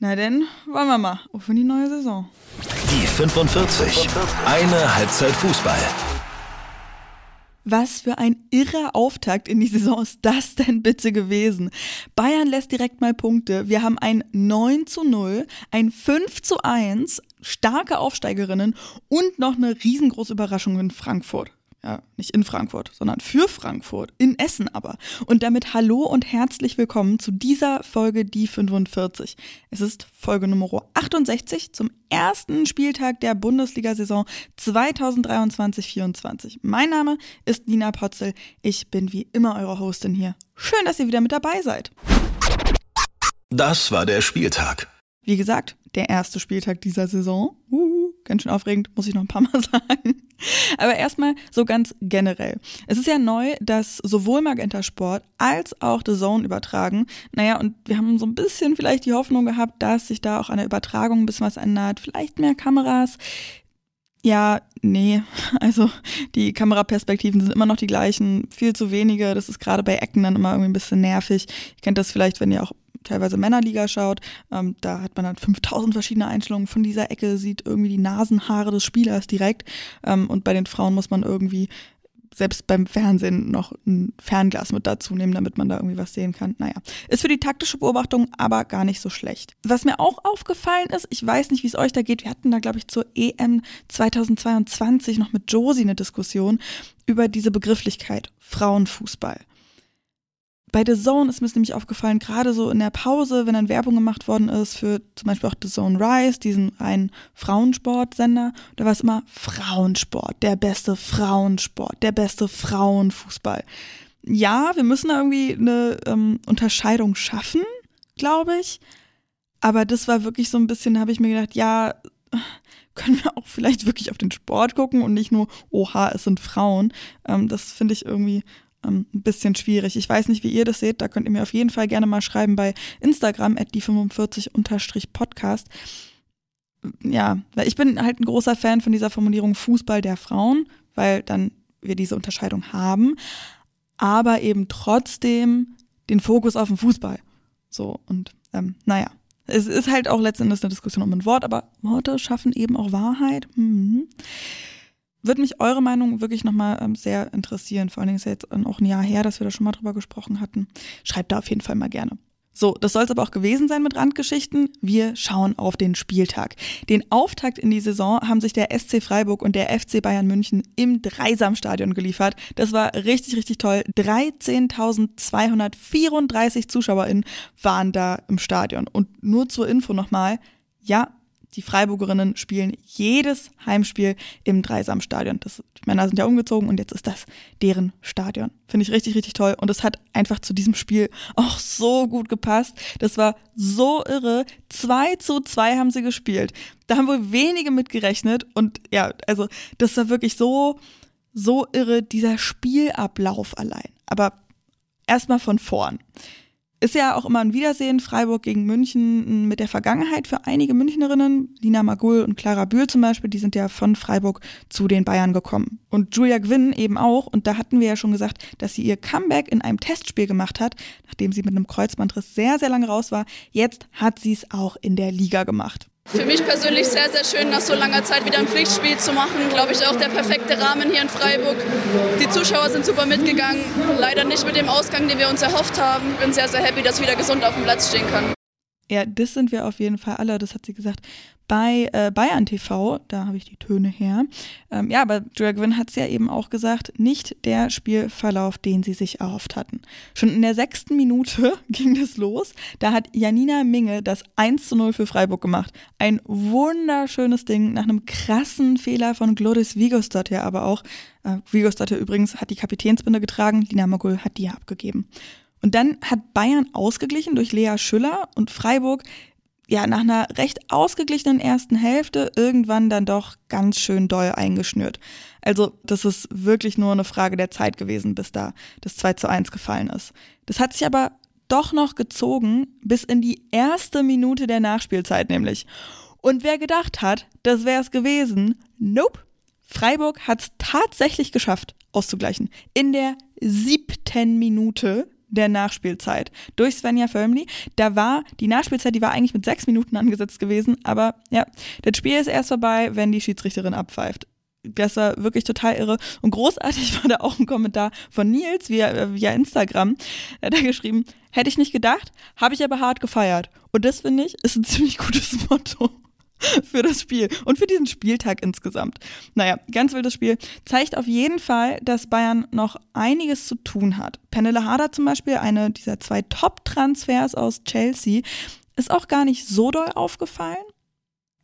Na denn, wollen wir mal auf in die neue Saison. Die 45. Eine Halbzeit Fußball. Was für ein irrer Auftakt in die Saison ist das denn bitte gewesen? Bayern lässt direkt mal Punkte. Wir haben ein 9 zu 0, ein 5 zu 1, starke Aufsteigerinnen und noch eine riesengroße Überraschung in Frankfurt ja, nicht in Frankfurt, sondern für Frankfurt, in Essen aber. Und damit hallo und herzlich willkommen zu dieser Folge Die 45. Es ist Folge Nummer 68 zum ersten Spieltag der Bundesliga-Saison 2023-24. Mein Name ist Nina Potzel. Ich bin wie immer eure Hostin hier. Schön, dass ihr wieder mit dabei seid. Das war der Spieltag. Wie gesagt, der erste Spieltag dieser Saison. Uh, ganz schön aufregend, muss ich noch ein paar Mal sagen. Aber erstmal so ganz generell. Es ist ja neu, dass sowohl Magenta Sport als auch The Zone übertragen. Naja, und wir haben so ein bisschen vielleicht die Hoffnung gehabt, dass sich da auch an der Übertragung ein bisschen was ändert. Vielleicht mehr Kameras. Ja, nee. Also die Kameraperspektiven sind immer noch die gleichen, viel zu wenige. Das ist gerade bei Ecken dann immer irgendwie ein bisschen nervig. Ihr kennt das vielleicht, wenn ihr auch teilweise Männerliga schaut, ähm, da hat man dann 5000 verschiedene Einstellungen von dieser Ecke, sieht irgendwie die Nasenhaare des Spielers direkt. Ähm, und bei den Frauen muss man irgendwie selbst beim Fernsehen noch ein Fernglas mit dazu nehmen, damit man da irgendwie was sehen kann. Naja, ist für die taktische Beobachtung aber gar nicht so schlecht. Was mir auch aufgefallen ist, ich weiß nicht, wie es euch da geht, wir hatten da, glaube ich, zur EM 2022 noch mit Josie eine Diskussion über diese Begrifflichkeit Frauenfußball bei The Zone ist mir nämlich aufgefallen, gerade so in der Pause, wenn dann Werbung gemacht worden ist für zum Beispiel auch The Zone Rise, diesen reinen Frauensportsender, da war es immer Frauensport, der beste Frauensport, der beste Frauenfußball. Ja, wir müssen da irgendwie eine ähm, Unterscheidung schaffen, glaube ich. Aber das war wirklich so ein bisschen, habe ich mir gedacht, ja, können wir auch vielleicht wirklich auf den Sport gucken und nicht nur, oha, es sind Frauen. Ähm, das finde ich irgendwie ähm, ein bisschen schwierig. Ich weiß nicht, wie ihr das seht. Da könnt ihr mir auf jeden Fall gerne mal schreiben bei Instagram at die45-podcast. Ja, ich bin halt ein großer Fan von dieser Formulierung Fußball der Frauen, weil dann wir diese Unterscheidung haben, aber eben trotzdem den Fokus auf den Fußball. So, und ähm, naja. Es ist halt auch letztendlich eine Diskussion um ein Wort, aber Worte schaffen eben auch Wahrheit. Mhm. Würde mich eure Meinung wirklich nochmal ähm, sehr interessieren. Vor allen Dingen ist ja jetzt auch ein Jahr her, dass wir da schon mal drüber gesprochen hatten. Schreibt da auf jeden Fall mal gerne. So, das soll es aber auch gewesen sein mit Randgeschichten. Wir schauen auf den Spieltag. Den Auftakt in die Saison haben sich der SC Freiburg und der FC Bayern München im Dreisamstadion geliefert. Das war richtig, richtig toll. 13.234 ZuschauerInnen waren da im Stadion. Und nur zur Info nochmal, ja, die Freiburgerinnen spielen jedes Heimspiel im Dreisamstadion. Das, die Männer sind ja umgezogen und jetzt ist das deren Stadion. Finde ich richtig, richtig toll. Und es hat einfach zu diesem Spiel auch so gut gepasst. Das war so irre. 2 zu 2 haben sie gespielt. Da haben wohl wenige mitgerechnet. Und ja, also das war wirklich so, so irre, dieser Spielablauf allein. Aber erstmal von vorn ist ja auch immer ein Wiedersehen, Freiburg gegen München mit der Vergangenheit für einige Münchnerinnen. Lina Magul und Clara Bühl zum Beispiel, die sind ja von Freiburg zu den Bayern gekommen. Und Julia Gwynn eben auch. Und da hatten wir ja schon gesagt, dass sie ihr Comeback in einem Testspiel gemacht hat, nachdem sie mit einem Kreuzbandriss sehr, sehr lange raus war. Jetzt hat sie es auch in der Liga gemacht. Für mich persönlich sehr, sehr schön, nach so langer Zeit wieder ein Pflichtspiel zu machen. Glaube ich auch der perfekte Rahmen hier in Freiburg. Die Zuschauer sind super mitgegangen. Leider nicht mit dem Ausgang, den wir uns erhofft haben. Bin sehr, sehr happy, dass ich wieder gesund auf dem Platz stehen kann. Ja, das sind wir auf jeden Fall alle, das hat sie gesagt. Bei äh, Bayern TV, da habe ich die Töne her. Ähm, ja, aber Gwynn hat es ja eben auch gesagt, nicht der Spielverlauf, den sie sich erhofft hatten. Schon in der sechsten Minute ging es los. Da hat Janina Minge das 1 zu 0 für Freiburg gemacht. Ein wunderschönes Ding nach einem krassen Fehler von Glodis Vigosdottir aber auch. Äh, Vigosdottir übrigens hat die Kapitänsbinde getragen, Lina Mogul hat die abgegeben. Und dann hat Bayern ausgeglichen durch Lea Schüller und Freiburg ja nach einer recht ausgeglichenen ersten Hälfte irgendwann dann doch ganz schön doll eingeschnürt. Also das ist wirklich nur eine Frage der Zeit gewesen, bis da das 2 zu 1 gefallen ist. Das hat sich aber doch noch gezogen bis in die erste Minute der Nachspielzeit nämlich. Und wer gedacht hat, das wäre es gewesen, nope. Freiburg hat es tatsächlich geschafft, auszugleichen. In der siebten Minute der Nachspielzeit durch Svenja Völmli. Da war die Nachspielzeit, die war eigentlich mit sechs Minuten angesetzt gewesen, aber ja, das Spiel ist erst vorbei, wenn die Schiedsrichterin abpfeift. Das war wirklich total irre. Und großartig war da auch ein Kommentar von Nils via, via Instagram. Er hat da geschrieben, hätte ich nicht gedacht, habe ich aber hart gefeiert. Und das finde ich, ist ein ziemlich gutes Motto für das Spiel und für diesen Spieltag insgesamt. Naja, ganz wildes Spiel. Zeigt auf jeden Fall, dass Bayern noch einiges zu tun hat. Penele Harder zum Beispiel, eine dieser zwei Top-Transfers aus Chelsea, ist auch gar nicht so doll aufgefallen.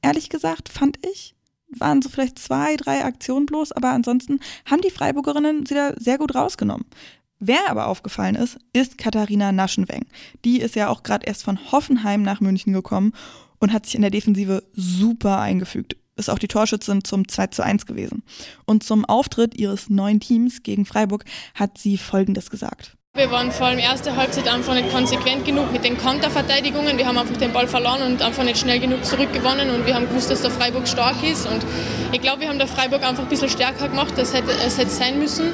Ehrlich gesagt, fand ich. Waren so vielleicht zwei, drei Aktionen bloß, aber ansonsten haben die Freiburgerinnen sie da sehr gut rausgenommen. Wer aber aufgefallen ist, ist Katharina Naschenweng. Die ist ja auch gerade erst von Hoffenheim nach München gekommen und hat sich in der Defensive super eingefügt. Ist auch die Torschützin zum 2 zu 1 gewesen. Und zum Auftritt ihres neuen Teams gegen Freiburg hat sie Folgendes gesagt. Wir waren vor allem erste Halbzeit einfach nicht konsequent genug mit den Konterverteidigungen. Wir haben einfach den Ball verloren und einfach nicht schnell genug zurückgewonnen und wir haben gewusst, dass der Freiburg stark ist und ich glaube, wir haben der Freiburg einfach ein bisschen stärker gemacht, das hätte es hätte sein müssen.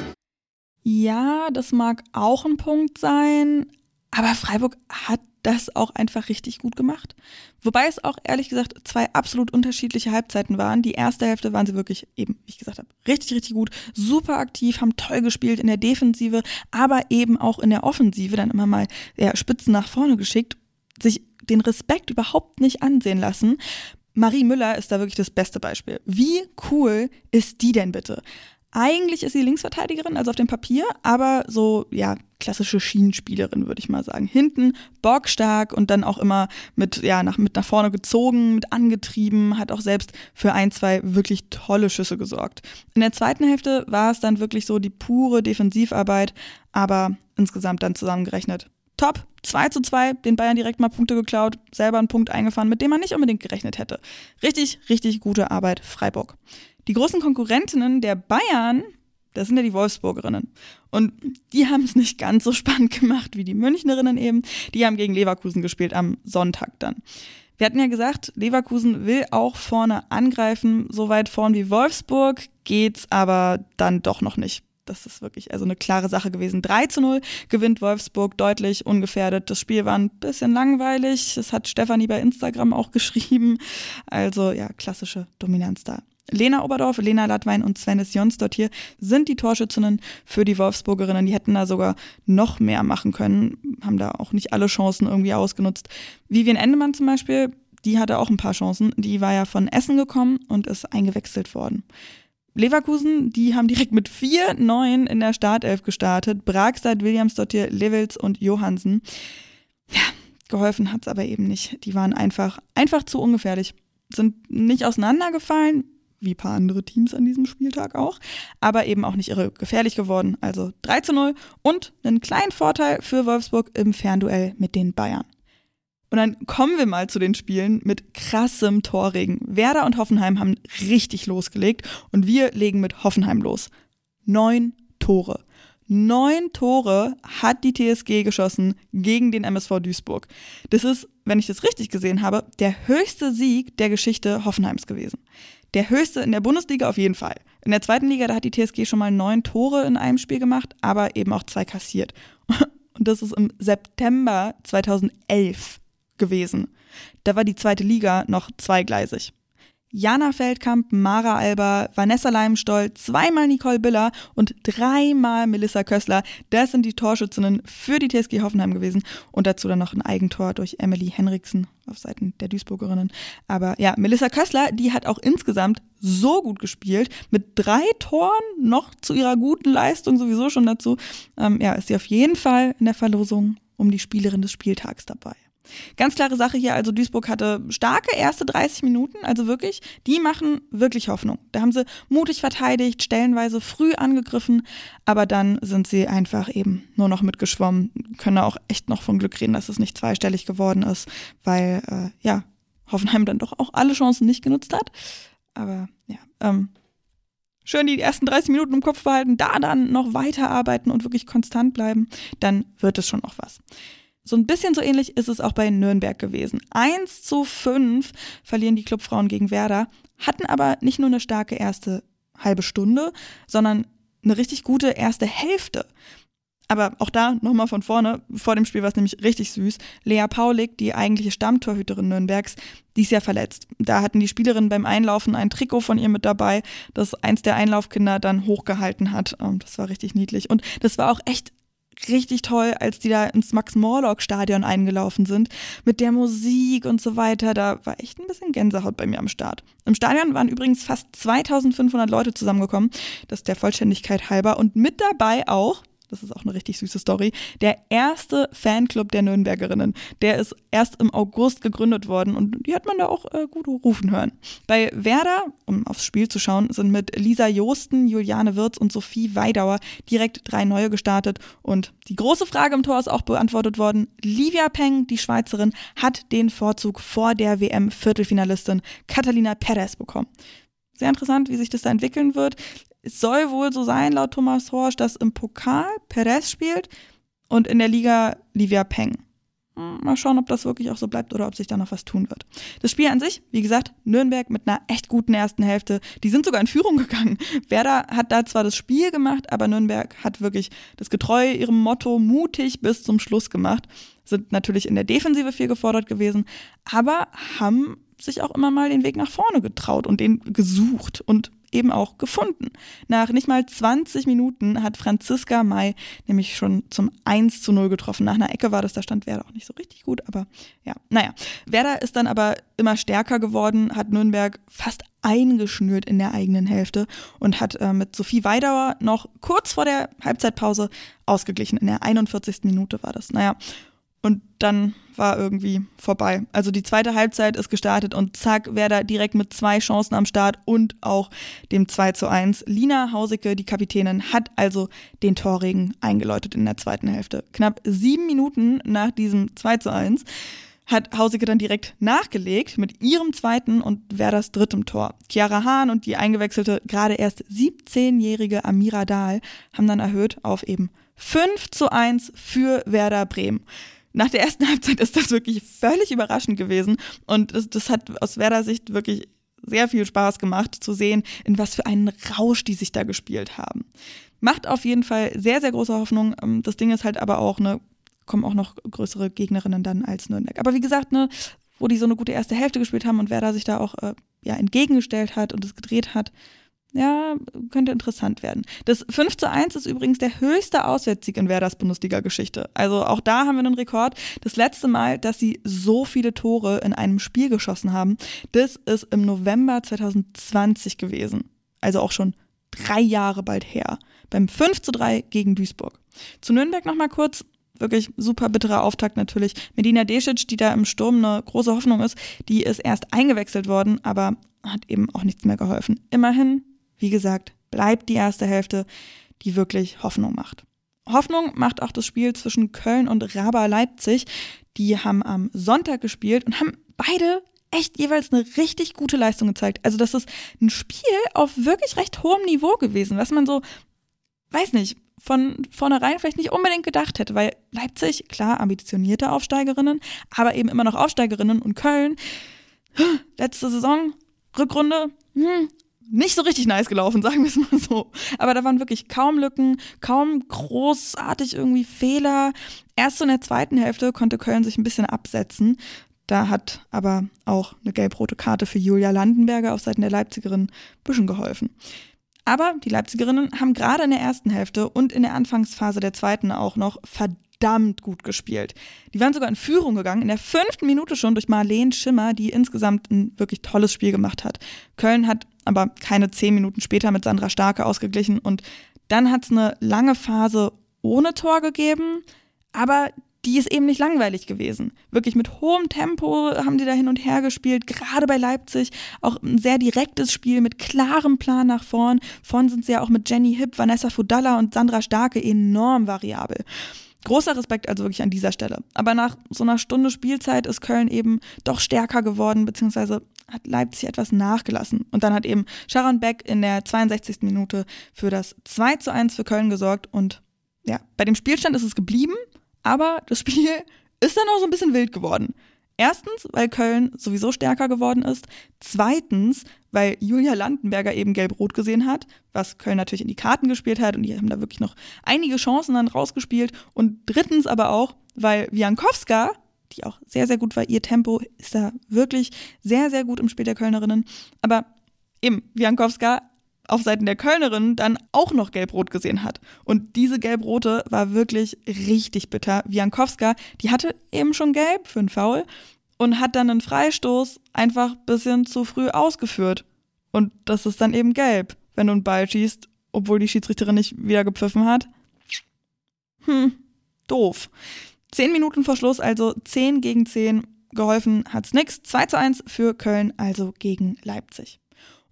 Ja, das mag auch ein Punkt sein, aber Freiburg hat das auch einfach richtig gut gemacht. Wobei es auch ehrlich gesagt zwei absolut unterschiedliche Halbzeiten waren. Die erste Hälfte waren sie wirklich eben, wie ich gesagt habe, richtig, richtig gut, super aktiv, haben toll gespielt in der Defensive, aber eben auch in der Offensive dann immer mal ja, Spitzen nach vorne geschickt, sich den Respekt überhaupt nicht ansehen lassen. Marie Müller ist da wirklich das beste Beispiel. Wie cool ist die denn bitte? Eigentlich ist sie Linksverteidigerin, also auf dem Papier, aber so, ja, klassische Schienenspielerin, würde ich mal sagen. Hinten bockstark und dann auch immer mit, ja, nach, mit nach vorne gezogen, mit angetrieben, hat auch selbst für ein, zwei wirklich tolle Schüsse gesorgt. In der zweiten Hälfte war es dann wirklich so die pure Defensivarbeit, aber insgesamt dann zusammengerechnet. Top, 2 zu 2, den Bayern direkt mal Punkte geklaut, selber einen Punkt eingefahren, mit dem man nicht unbedingt gerechnet hätte. Richtig, richtig gute Arbeit, Freiburg. Die großen Konkurrentinnen der Bayern, das sind ja die Wolfsburgerinnen. Und die haben es nicht ganz so spannend gemacht wie die Münchnerinnen eben. Die haben gegen Leverkusen gespielt am Sonntag dann. Wir hatten ja gesagt, Leverkusen will auch vorne angreifen. So weit vorn wie Wolfsburg geht's aber dann doch noch nicht. Das ist wirklich also eine klare Sache gewesen. 3 zu 0 gewinnt Wolfsburg deutlich, ungefährdet. Das Spiel war ein bisschen langweilig. Das hat Stefanie bei Instagram auch geschrieben. Also ja, klassische Dominanz da. Lena Oberdorf, Lena Latwein und Svennis Jons dort hier sind die Torschützinnen für die Wolfsburgerinnen. Die hätten da sogar noch mehr machen können, haben da auch nicht alle Chancen irgendwie ausgenutzt. Vivian Endemann zum Beispiel, die hatte auch ein paar Chancen. Die war ja von Essen gekommen und ist eingewechselt worden. Leverkusen, die haben direkt mit vier Neuen in der Startelf gestartet. Bragstad, Williamsdottir, Levels und Johansen. Ja, geholfen hat's aber eben nicht. Die waren einfach, einfach zu ungefährlich. Sind nicht auseinandergefallen, wie ein paar andere Teams an diesem Spieltag auch, aber eben auch nicht irre gefährlich geworden. Also 3 zu 0 und einen kleinen Vorteil für Wolfsburg im Fernduell mit den Bayern. Und dann kommen wir mal zu den Spielen mit krassem Torregen. Werder und Hoffenheim haben richtig losgelegt und wir legen mit Hoffenheim los. Neun Tore. Neun Tore hat die TSG geschossen gegen den MSV Duisburg. Das ist, wenn ich das richtig gesehen habe, der höchste Sieg der Geschichte Hoffenheims gewesen. Der höchste in der Bundesliga auf jeden Fall. In der zweiten Liga, da hat die TSG schon mal neun Tore in einem Spiel gemacht, aber eben auch zwei kassiert. Und das ist im September 2011 gewesen. Da war die zweite Liga noch zweigleisig. Jana Feldkamp, Mara Alba, Vanessa Leimstoll, zweimal Nicole Biller und dreimal Melissa Kössler. Das sind die Torschützinnen für die TSG Hoffenheim gewesen. Und dazu dann noch ein Eigentor durch Emily Henriksen auf Seiten der Duisburgerinnen. Aber ja, Melissa Kössler, die hat auch insgesamt so gut gespielt. Mit drei Toren noch zu ihrer guten Leistung sowieso schon dazu. Ähm, ja, ist sie auf jeden Fall in der Verlosung um die Spielerin des Spieltags dabei. Ganz klare Sache hier, also Duisburg hatte starke erste 30 Minuten, also wirklich, die machen wirklich Hoffnung. Da haben sie mutig verteidigt, stellenweise früh angegriffen, aber dann sind sie einfach eben nur noch mitgeschwommen, können auch echt noch von Glück reden, dass es nicht zweistellig geworden ist, weil äh, ja, Hoffenheim dann doch auch alle Chancen nicht genutzt hat. Aber ja, ähm, schön die ersten 30 Minuten im Kopf behalten, da dann noch weiterarbeiten und wirklich konstant bleiben, dann wird es schon noch was. So ein bisschen so ähnlich ist es auch bei Nürnberg gewesen. 1 zu 5 verlieren die Clubfrauen gegen Werder, hatten aber nicht nur eine starke erste halbe Stunde, sondern eine richtig gute erste Hälfte. Aber auch da nochmal von vorne, vor dem Spiel war es nämlich richtig süß. Lea Paulik, die eigentliche Stammtorhüterin Nürnbergs, die ist ja verletzt. Da hatten die Spielerinnen beim Einlaufen ein Trikot von ihr mit dabei, das eins der Einlaufkinder dann hochgehalten hat. Ähm, das war richtig niedlich. Und das war auch echt richtig toll, als die da ins Max-Morlock-Stadion eingelaufen sind, mit der Musik und so weiter. Da war echt ein bisschen Gänsehaut bei mir am Start. Im Stadion waren übrigens fast 2500 Leute zusammengekommen, das ist der Vollständigkeit halber. Und mit dabei auch das ist auch eine richtig süße Story, der erste Fanclub der Nürnbergerinnen. Der ist erst im August gegründet worden und die hat man da auch äh, gut rufen hören. Bei Werder, um aufs Spiel zu schauen, sind mit Lisa Josten, Juliane Wirz und Sophie Weidauer direkt drei neue gestartet und die große Frage im Tor ist auch beantwortet worden. Livia Peng, die Schweizerin, hat den Vorzug vor der WM-Viertelfinalistin Catalina Perez bekommen sehr interessant, wie sich das da entwickeln wird. Es soll wohl so sein, laut Thomas Horsch, dass im Pokal Perez spielt und in der Liga Livia Peng. Hm, mal schauen, ob das wirklich auch so bleibt oder ob sich da noch was tun wird. Das Spiel an sich, wie gesagt, Nürnberg mit einer echt guten ersten Hälfte. Die sind sogar in Führung gegangen. Werder hat da zwar das Spiel gemacht, aber Nürnberg hat wirklich das getreu ihrem Motto mutig bis zum Schluss gemacht. Sind natürlich in der Defensive viel gefordert gewesen, aber haben sich auch immer mal den Weg nach vorne getraut und den gesucht. Und eben auch gefunden. Nach nicht mal 20 Minuten hat Franziska May nämlich schon zum 1 zu 0 getroffen. Nach einer Ecke war das, da stand Werder auch nicht so richtig gut, aber ja, naja. Werder ist dann aber immer stärker geworden, hat Nürnberg fast eingeschnürt in der eigenen Hälfte und hat äh, mit Sophie Weidauer noch kurz vor der Halbzeitpause ausgeglichen. In der 41. Minute war das. Naja, und dann war irgendwie vorbei. Also die zweite Halbzeit ist gestartet und zack, Werder direkt mit zwei Chancen am Start und auch dem 2 zu 1. Lina Hausicke, die Kapitänin, hat also den Torregen eingeläutet in der zweiten Hälfte. Knapp sieben Minuten nach diesem 2 zu 1 hat Hausicke dann direkt nachgelegt mit ihrem zweiten und Werders drittem Tor. Chiara Hahn und die eingewechselte, gerade erst 17-jährige Amira Dahl haben dann erhöht auf eben 5 zu 1 für Werder Bremen nach der ersten Halbzeit ist das wirklich völlig überraschend gewesen. Und das, das hat aus Werder Sicht wirklich sehr viel Spaß gemacht zu sehen, in was für einen Rausch die sich da gespielt haben. Macht auf jeden Fall sehr, sehr große Hoffnung. Ähm, das Ding ist halt aber auch, ne, kommen auch noch größere Gegnerinnen dann als Nürnberg. Aber wie gesagt, ne, wo die so eine gute erste Hälfte gespielt haben und Werder sich da auch äh, ja, entgegengestellt hat und es gedreht hat, ja, könnte interessant werden. Das 5 zu 1 ist übrigens der höchste Auswärtssieg in Werders Bundesliga-Geschichte. Also auch da haben wir einen Rekord. Das letzte Mal, dass sie so viele Tore in einem Spiel geschossen haben, das ist im November 2020 gewesen. Also auch schon drei Jahre bald her. Beim 5 zu 3 gegen Duisburg. Zu Nürnberg nochmal kurz. Wirklich super bitterer Auftakt natürlich. Medina Desic, die da im Sturm eine große Hoffnung ist, die ist erst eingewechselt worden, aber hat eben auch nichts mehr geholfen. Immerhin wie gesagt, bleibt die erste Hälfte, die wirklich Hoffnung macht. Hoffnung macht auch das Spiel zwischen Köln und Raba Leipzig. Die haben am Sonntag gespielt und haben beide echt jeweils eine richtig gute Leistung gezeigt. Also das ist ein Spiel auf wirklich recht hohem Niveau gewesen, was man so, weiß nicht, von vornherein vielleicht nicht unbedingt gedacht hätte, weil Leipzig, klar, ambitionierte Aufsteigerinnen, aber eben immer noch Aufsteigerinnen und Köln, letzte Saison, Rückrunde, hm, nicht so richtig nice gelaufen, sagen wir es mal so. Aber da waren wirklich kaum Lücken, kaum großartig irgendwie Fehler. Erst in der zweiten Hälfte konnte Köln sich ein bisschen absetzen. Da hat aber auch eine gelb-rote Karte für Julia Landenberger auf Seiten der Leipzigerin ein bisschen geholfen. Aber die Leipzigerinnen haben gerade in der ersten Hälfte und in der Anfangsphase der zweiten auch noch verdammt verdammt gut gespielt. Die waren sogar in Führung gegangen, in der fünften Minute schon durch Marlene Schimmer, die insgesamt ein wirklich tolles Spiel gemacht hat. Köln hat aber keine zehn Minuten später mit Sandra Starke ausgeglichen und dann hat es eine lange Phase ohne Tor gegeben, aber die ist eben nicht langweilig gewesen. Wirklich mit hohem Tempo haben die da hin und her gespielt, gerade bei Leipzig. Auch ein sehr direktes Spiel mit klarem Plan nach vorn. Vorn sind sie ja auch mit Jenny Hipp, Vanessa Fudalla und Sandra Starke enorm variabel. Großer Respekt also wirklich an dieser Stelle. Aber nach so einer Stunde Spielzeit ist Köln eben doch stärker geworden, beziehungsweise hat Leipzig etwas nachgelassen. Und dann hat eben Sharon Beck in der 62. Minute für das 2 zu 1 für Köln gesorgt. Und ja, bei dem Spielstand ist es geblieben, aber das Spiel ist dann auch so ein bisschen wild geworden. Erstens, weil Köln sowieso stärker geworden ist. Zweitens, weil Julia Landenberger eben gelb-rot gesehen hat, was Köln natürlich in die Karten gespielt hat und die haben da wirklich noch einige Chancen dann rausgespielt. Und drittens aber auch, weil Wiankowska, die auch sehr, sehr gut war, ihr Tempo ist da wirklich sehr, sehr gut im Spiel der Kölnerinnen. Aber eben, Wiankowska auf Seiten der Kölnerin dann auch noch gelb-rot gesehen hat. Und diese gelb-rote war wirklich richtig bitter. Wiankowska, die hatte eben schon gelb für einen Foul und hat dann einen Freistoß einfach ein bisschen zu früh ausgeführt. Und das ist dann eben gelb, wenn du einen Ball schießt, obwohl die Schiedsrichterin nicht wieder gepfiffen hat. Hm, doof. Zehn Minuten vor Schluss, also zehn gegen zehn. Geholfen hat's nix. 2 zu 1 für Köln, also gegen Leipzig.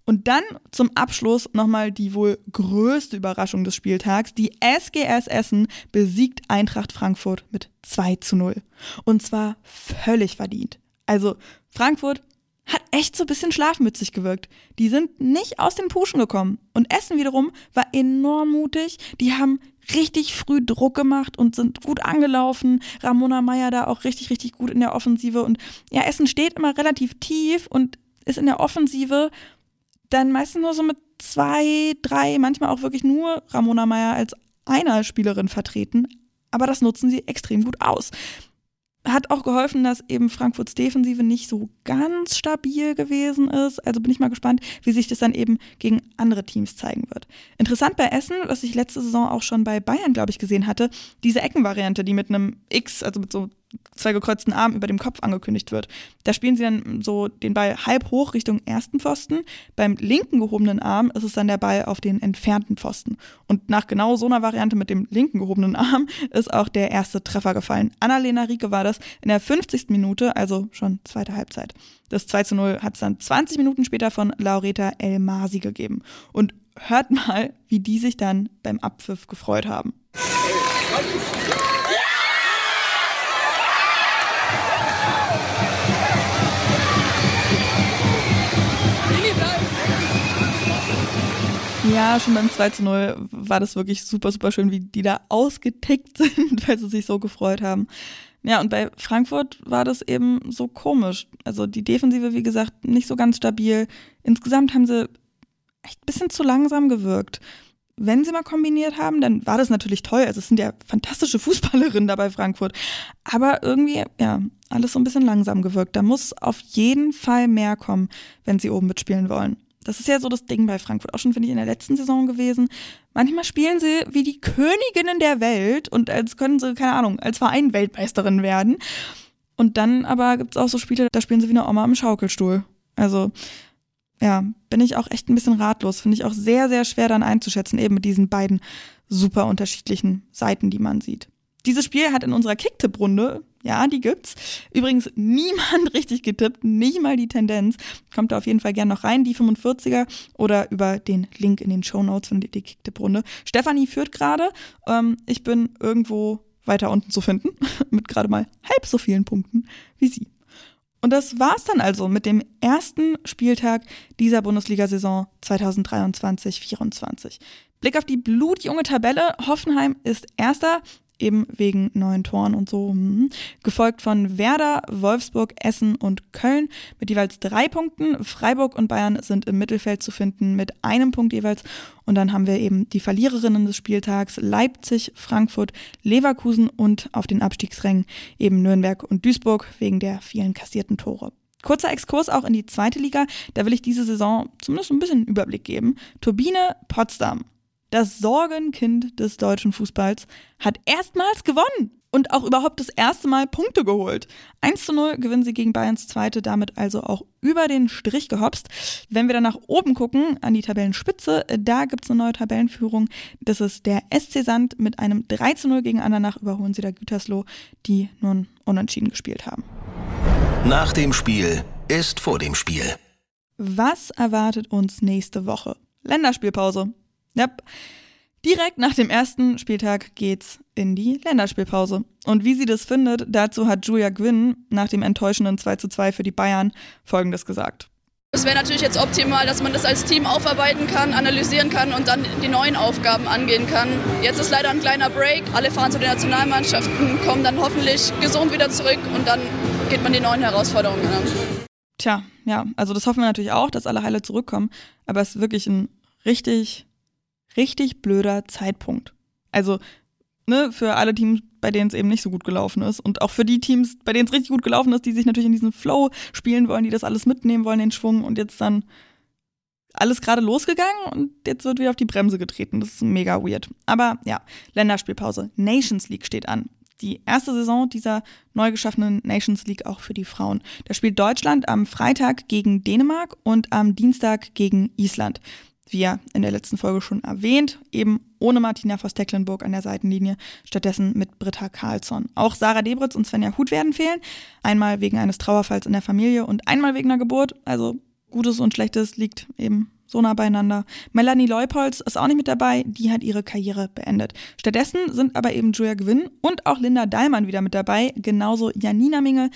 Und dann zum Abschluss nochmal die wohl größte Überraschung des Spieltags. Die SGS Essen besiegt Eintracht Frankfurt mit 2 zu 0. Und zwar völlig verdient. Also Frankfurt hat echt so ein bisschen schlafmützig gewirkt. Die sind nicht aus den Puschen gekommen. Und Essen wiederum war enorm mutig. Die haben richtig früh Druck gemacht und sind gut angelaufen. Ramona Meyer da auch richtig, richtig gut in der Offensive. Und ja, Essen steht immer relativ tief und ist in der Offensive dann meistens nur so mit zwei, drei, manchmal auch wirklich nur Ramona Meyer als einer Spielerin vertreten. Aber das nutzen sie extrem gut aus. Hat auch geholfen, dass eben Frankfurts Defensive nicht so ganz stabil gewesen ist. Also bin ich mal gespannt, wie sich das dann eben gegen andere Teams zeigen wird. Interessant bei Essen, was ich letzte Saison auch schon bei Bayern, glaube ich, gesehen hatte, diese Eckenvariante, die mit einem X, also mit so zwei gekreuzten Armen über dem Kopf angekündigt wird. Da spielen sie dann so den Ball halb hoch Richtung ersten Pfosten. Beim linken gehobenen Arm ist es dann der Ball auf den entfernten Pfosten. Und nach genau so einer Variante mit dem linken gehobenen Arm ist auch der erste Treffer gefallen. Annalena Rieke war das in der 50. Minute, also schon zweite Halbzeit. Das 2 zu 0 hat es dann 20 Minuten später von Laureta El Masi gegeben. Und hört mal, wie die sich dann beim Abpfiff gefreut haben. Ja, schon beim 2 zu 0 war das wirklich super, super schön, wie die da ausgetickt sind, weil sie sich so gefreut haben. Ja, und bei Frankfurt war das eben so komisch. Also die Defensive, wie gesagt, nicht so ganz stabil. Insgesamt haben sie echt ein bisschen zu langsam gewirkt. Wenn sie mal kombiniert haben, dann war das natürlich toll. Also es sind ja fantastische Fußballerinnen da bei Frankfurt. Aber irgendwie, ja, alles so ein bisschen langsam gewirkt. Da muss auf jeden Fall mehr kommen, wenn sie oben mitspielen wollen. Das ist ja so das Ding bei Frankfurt, auch schon, finde ich, in der letzten Saison gewesen. Manchmal spielen sie wie die Königinnen der Welt und als können sie, keine Ahnung, als Verein Weltmeisterin werden. Und dann aber gibt es auch so Spiele, da spielen sie wie eine Oma im Schaukelstuhl. Also, ja, bin ich auch echt ein bisschen ratlos. Finde ich auch sehr, sehr schwer dann einzuschätzen, eben mit diesen beiden super unterschiedlichen Seiten, die man sieht. Dieses Spiel hat in unserer Kicktipp-Runde ja, die gibt's. Übrigens niemand richtig getippt, nicht mal die Tendenz. Kommt da auf jeden Fall gern noch rein, die 45er oder über den Link in den Show Notes von der Kicktipp-Runde. Stefanie führt gerade. Ähm, ich bin irgendwo weiter unten zu finden, mit gerade mal halb so vielen Punkten wie sie. Und das war's dann also mit dem ersten Spieltag dieser Bundesliga-Saison 2023-24. Blick auf die blutjunge Tabelle. Hoffenheim ist Erster, eben wegen neuen Toren und so. Mhm. Gefolgt von Werder, Wolfsburg, Essen und Köln mit jeweils drei Punkten. Freiburg und Bayern sind im Mittelfeld zu finden mit einem Punkt jeweils. Und dann haben wir eben die Verliererinnen des Spieltags Leipzig, Frankfurt, Leverkusen und auf den Abstiegsrängen eben Nürnberg und Duisburg wegen der vielen kassierten Tore. Kurzer Exkurs auch in die zweite Liga. Da will ich diese Saison zumindest ein bisschen Überblick geben. Turbine Potsdam das Sorgenkind des deutschen Fußballs, hat erstmals gewonnen und auch überhaupt das erste Mal Punkte geholt. 1 zu 0 gewinnen sie gegen Bayerns Zweite, damit also auch über den Strich gehopst. Wenn wir dann nach oben gucken, an die Tabellenspitze, da gibt es eine neue Tabellenführung. Das ist der SC Sand mit einem 3 zu 0 gegen Andernach überholen sie da Gütersloh, die nun unentschieden gespielt haben. Nach dem Spiel ist vor dem Spiel. Was erwartet uns nächste Woche? Länderspielpause. Yep. Direkt nach dem ersten Spieltag geht's in die Länderspielpause. Und wie sie das findet, dazu hat Julia Gwynn nach dem enttäuschenden 2 zu 2 für die Bayern Folgendes gesagt. Es wäre natürlich jetzt optimal, dass man das als Team aufarbeiten kann, analysieren kann und dann die neuen Aufgaben angehen kann. Jetzt ist leider ein kleiner Break. Alle fahren zu den Nationalmannschaften, kommen dann hoffentlich gesund wieder zurück und dann geht man die neuen Herausforderungen an. Tja, ja, also das hoffen wir natürlich auch, dass alle heile zurückkommen. Aber es ist wirklich ein richtig, richtig blöder Zeitpunkt. Also, ne, für alle Teams, bei denen es eben nicht so gut gelaufen ist. Und auch für die Teams, bei denen es richtig gut gelaufen ist, die sich natürlich in diesen Flow spielen wollen, die das alles mitnehmen wollen, den Schwung und jetzt dann alles gerade losgegangen und jetzt wird wieder auf die Bremse getreten. Das ist mega weird. Aber ja, Länderspielpause. Nations League steht an. Die erste Saison dieser neu geschaffenen Nations League auch für die Frauen. Da spielt Deutschland am Freitag gegen Dänemark und am Dienstag gegen Island wie ja in der letzten Folge schon erwähnt, eben ohne Martina Voss-Tecklenburg an der Seitenlinie, stattdessen mit Britta Karlsson. Auch Sarah Debritz und Svenja Huth werden fehlen, einmal wegen eines Trauerfalls in der Familie und einmal wegen einer Geburt, also Gutes und Schlechtes liegt eben so nah beieinander. Melanie Leupolz ist auch nicht mit dabei, die hat ihre Karriere beendet. Stattdessen sind aber eben Julia Gewinn und auch Linda Dahlmann wieder mit dabei, genauso Janina Minge,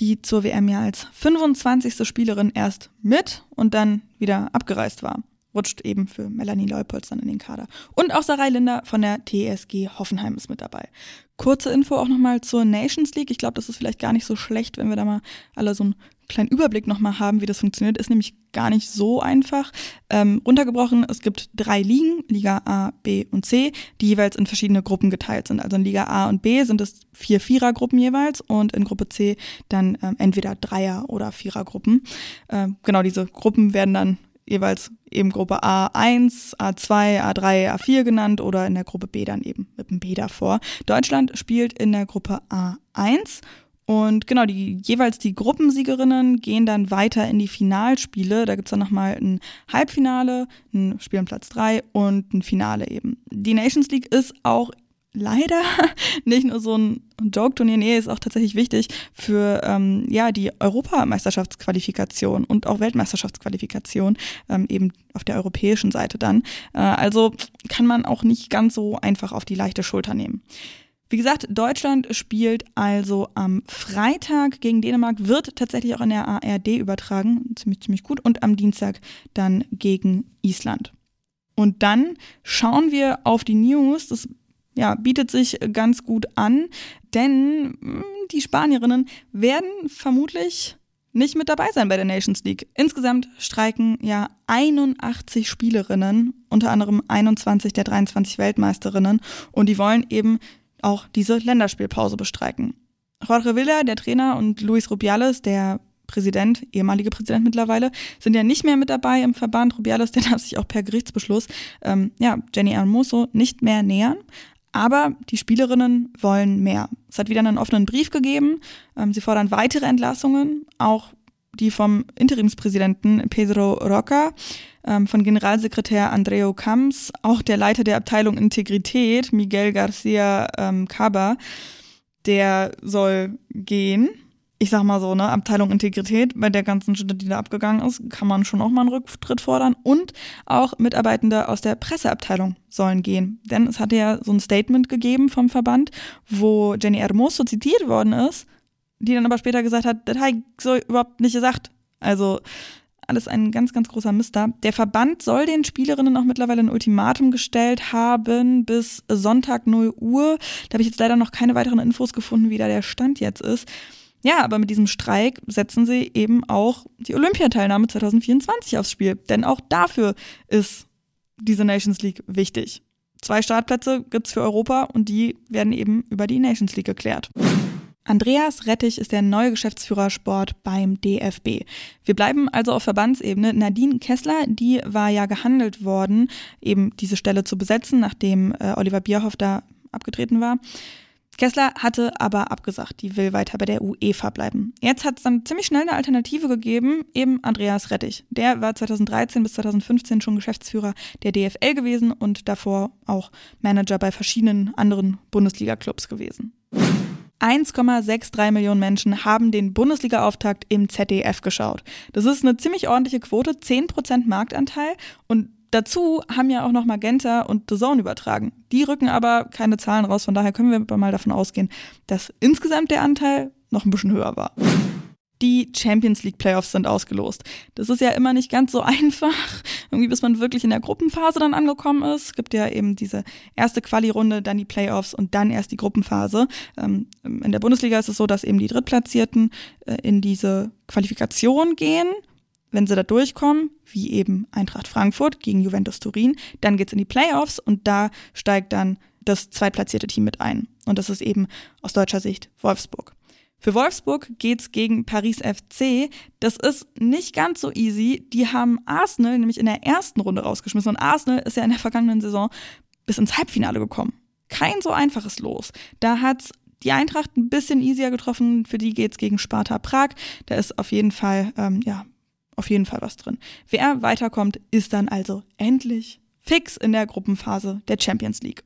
die zur WM ja als 25. Spielerin erst mit und dann wieder abgereist war rutscht eben für Melanie Leupolz dann in den Kader. Und auch Sarai Linder von der TSG Hoffenheim ist mit dabei. Kurze Info auch nochmal zur Nations League. Ich glaube, das ist vielleicht gar nicht so schlecht, wenn wir da mal alle so einen kleinen Überblick nochmal haben, wie das funktioniert. Ist nämlich gar nicht so einfach. Ähm, runtergebrochen, es gibt drei Ligen, Liga A, B und C, die jeweils in verschiedene Gruppen geteilt sind. Also in Liga A und B sind es vier Vierergruppen jeweils und in Gruppe C dann ähm, entweder Dreier- oder Vierergruppen. Ähm, genau, diese Gruppen werden dann jeweils eben Gruppe A1, A2, A3, A4 genannt oder in der Gruppe B dann eben mit dem B davor. Deutschland spielt in der Gruppe A1 und genau, die jeweils die Gruppensiegerinnen gehen dann weiter in die Finalspiele. Da gibt's dann nochmal ein Halbfinale, ein Spiel um Platz 3 und ein Finale eben. Die Nations League ist auch leider nicht nur so ein Joke-Turnier, nee, ist auch tatsächlich wichtig für ähm, ja die Europameisterschaftsqualifikation und auch Weltmeisterschaftsqualifikation ähm, eben auf der europäischen Seite dann. Äh, also kann man auch nicht ganz so einfach auf die leichte Schulter nehmen. Wie gesagt, Deutschland spielt also am Freitag gegen Dänemark, wird tatsächlich auch in der ARD übertragen, ziemlich, ziemlich gut, und am Dienstag dann gegen Island. Und dann schauen wir auf die News. Das ja, bietet sich ganz gut an, denn hm, die Spanierinnen werden vermutlich nicht mit dabei sein bei der Nations League. Insgesamt streiken ja 81 Spielerinnen, unter anderem 21 der 23 Weltmeisterinnen, und die wollen eben auch diese Länderspielpause bestreiken. Jorge Villa, der Trainer, und Luis Rubiales, der Präsident, ehemalige Präsident mittlerweile, sind ja nicht mehr mit dabei im Verband. Rubiales, der darf sich auch per Gerichtsbeschluss, ähm, ja, Jenny Hermoso nicht mehr nähern. Aber die Spielerinnen wollen mehr. Es hat wieder einen offenen Brief gegeben. Ähm, sie fordern weitere Entlassungen, auch die vom Interimspräsidenten Pedro Roca, ähm, von Generalsekretär Andreo Camps, auch der Leiter der Abteilung Integrität, Miguel Garcia ähm, Caba, der soll gehen ich sag mal so, ne, Abteilung Integrität, bei der ganzen Schritte, die da abgegangen ist, kann man schon auch mal einen Rücktritt fordern. Und auch Mitarbeitende aus der Presseabteilung sollen gehen. Denn es hatte ja so ein Statement gegeben vom Verband, wo Jenny Hermoso zitiert worden ist, die dann aber später gesagt hat, das habe ich so überhaupt nicht gesagt. Also alles ein ganz, ganz großer Mister. Der Verband soll den Spielerinnen auch mittlerweile ein Ultimatum gestellt haben bis Sonntag 0 Uhr. Da habe ich jetzt leider noch keine weiteren Infos gefunden, wie da der Stand jetzt ist. Ja, aber mit diesem Streik setzen sie eben auch die Olympiateilnahme 2024 aufs Spiel. Denn auch dafür ist diese Nations League wichtig. Zwei Startplätze gibt's für Europa und die werden eben über die Nations League geklärt. Andreas Rettich ist der neue Geschäftsführer Sport beim DFB. Wir bleiben also auf Verbandsebene. Nadine Kessler, die war ja gehandelt worden, eben diese Stelle zu besetzen, nachdem äh, Oliver Bierhoff da abgetreten war. Kessler hatte aber abgesagt, die will weiter bei der UEFA bleiben. Jetzt hat es dann ziemlich schnell eine Alternative gegeben, eben Andreas Rettich. Der war 2013 bis 2015 schon Geschäftsführer der DFL gewesen und davor auch Manager bei verschiedenen anderen Bundesliga-Clubs gewesen. 1,63 Millionen Menschen haben den Bundesliga-Auftakt im ZDF geschaut. Das ist eine ziemlich ordentliche Quote, 10% Marktanteil und Dazu haben ja auch noch Magenta und The Zone übertragen. Die rücken aber keine Zahlen raus, von daher können wir mal davon ausgehen, dass insgesamt der Anteil noch ein bisschen höher war. die Champions League Playoffs sind ausgelost. Das ist ja immer nicht ganz so einfach, irgendwie bis man wirklich in der Gruppenphase dann angekommen ist. Es gibt ja eben diese erste Quali-Runde, dann die Playoffs und dann erst die Gruppenphase. Ähm, in der Bundesliga ist es so, dass eben die Drittplatzierten äh, in diese Qualifikation gehen. Wenn sie da durchkommen, wie eben Eintracht Frankfurt gegen Juventus Turin, dann geht's in die Playoffs und da steigt dann das zweitplatzierte Team mit ein. Und das ist eben aus deutscher Sicht Wolfsburg. Für Wolfsburg geht's gegen Paris FC. Das ist nicht ganz so easy. Die haben Arsenal nämlich in der ersten Runde rausgeschmissen. Und Arsenal ist ja in der vergangenen Saison bis ins Halbfinale gekommen. Kein so einfaches Los. Da hat's die Eintracht ein bisschen easier getroffen. Für die geht's gegen Sparta Prag. Da ist auf jeden Fall, ähm, ja, auf jeden Fall was drin. Wer weiterkommt, ist dann also endlich fix in der Gruppenphase der Champions League.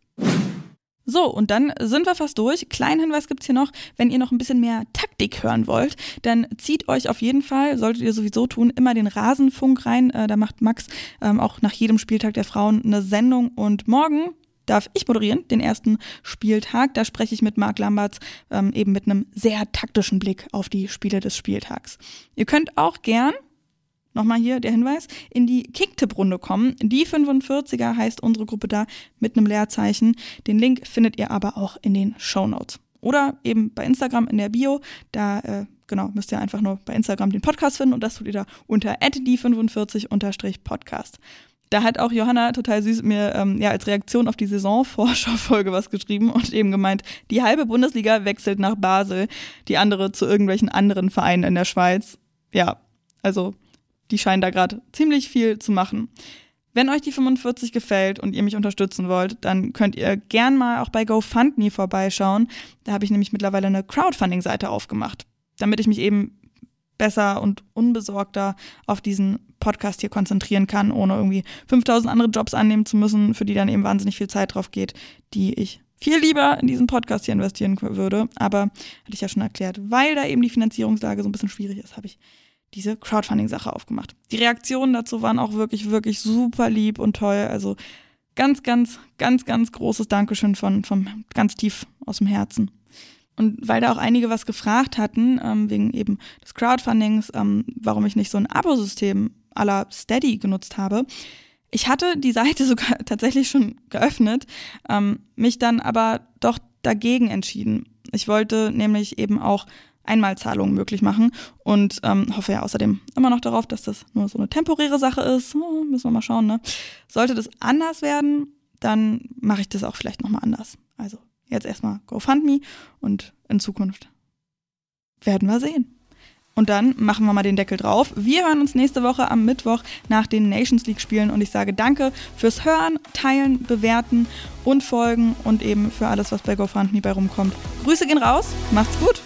So, und dann sind wir fast durch. Kleinen Hinweis gibt's hier noch, wenn ihr noch ein bisschen mehr Taktik hören wollt, dann zieht euch auf jeden Fall, solltet ihr sowieso tun, immer den Rasenfunk rein. Äh, da macht Max ähm, auch nach jedem Spieltag der Frauen eine Sendung. Und morgen darf ich moderieren, den ersten Spieltag. Da spreche ich mit Marc Lamberts ähm, eben mit einem sehr taktischen Blick auf die Spiele des Spieltags. Ihr könnt auch gern nochmal hier der Hinweis, in die Kicktipp-Runde kommen. Die 45er heißt unsere Gruppe da mit einem Leerzeichen. Den Link findet ihr aber auch in den Show Notes. Oder eben bei Instagram in der Bio. Da äh, genau, müsst ihr einfach nur bei Instagram den Podcast finden und das tut ihr da unter die45-podcast. Da hat auch Johanna total süß mir ähm, ja als Reaktion auf die Saisonvorschau-Folge was geschrieben und eben gemeint, die halbe Bundesliga wechselt nach Basel, die andere zu irgendwelchen anderen Vereinen in der Schweiz. Ja, also die scheinen da gerade ziemlich viel zu machen. Wenn euch die 45 gefällt und ihr mich unterstützen wollt, dann könnt ihr gern mal auch bei GoFundMe vorbeischauen. Da habe ich nämlich mittlerweile eine Crowdfunding-Seite aufgemacht, damit ich mich eben besser und unbesorgter auf diesen Podcast hier konzentrieren kann, ohne irgendwie 5000 andere Jobs annehmen zu müssen, für die dann eben wahnsinnig viel Zeit drauf geht, die ich viel lieber in diesen Podcast hier investieren würde. Aber hatte ich ja schon erklärt, weil da eben die Finanzierungslage so ein bisschen schwierig ist, habe ich diese Crowdfunding-Sache aufgemacht. Die Reaktionen dazu waren auch wirklich, wirklich super lieb und toll. Also ganz, ganz, ganz, ganz großes Dankeschön von, von ganz tief aus dem Herzen. Und weil da auch einige was gefragt hatten, ähm, wegen eben des Crowdfundings, ähm, warum ich nicht so ein Abosystem aller Steady genutzt habe. Ich hatte die Seite sogar tatsächlich schon geöffnet, ähm, mich dann aber doch dagegen entschieden. Ich wollte nämlich eben auch Einmalzahlungen möglich machen und ähm, hoffe ja außerdem immer noch darauf, dass das nur so eine temporäre Sache ist. Oh, müssen wir mal schauen. Ne? Sollte das anders werden, dann mache ich das auch vielleicht nochmal anders. Also jetzt erstmal GoFundMe und in Zukunft werden wir sehen. Und dann machen wir mal den Deckel drauf. Wir hören uns nächste Woche am Mittwoch nach den Nations League Spielen und ich sage danke fürs Hören, Teilen, Bewerten und Folgen und eben für alles, was bei GoFundMe bei rumkommt. Grüße gehen raus, macht's gut!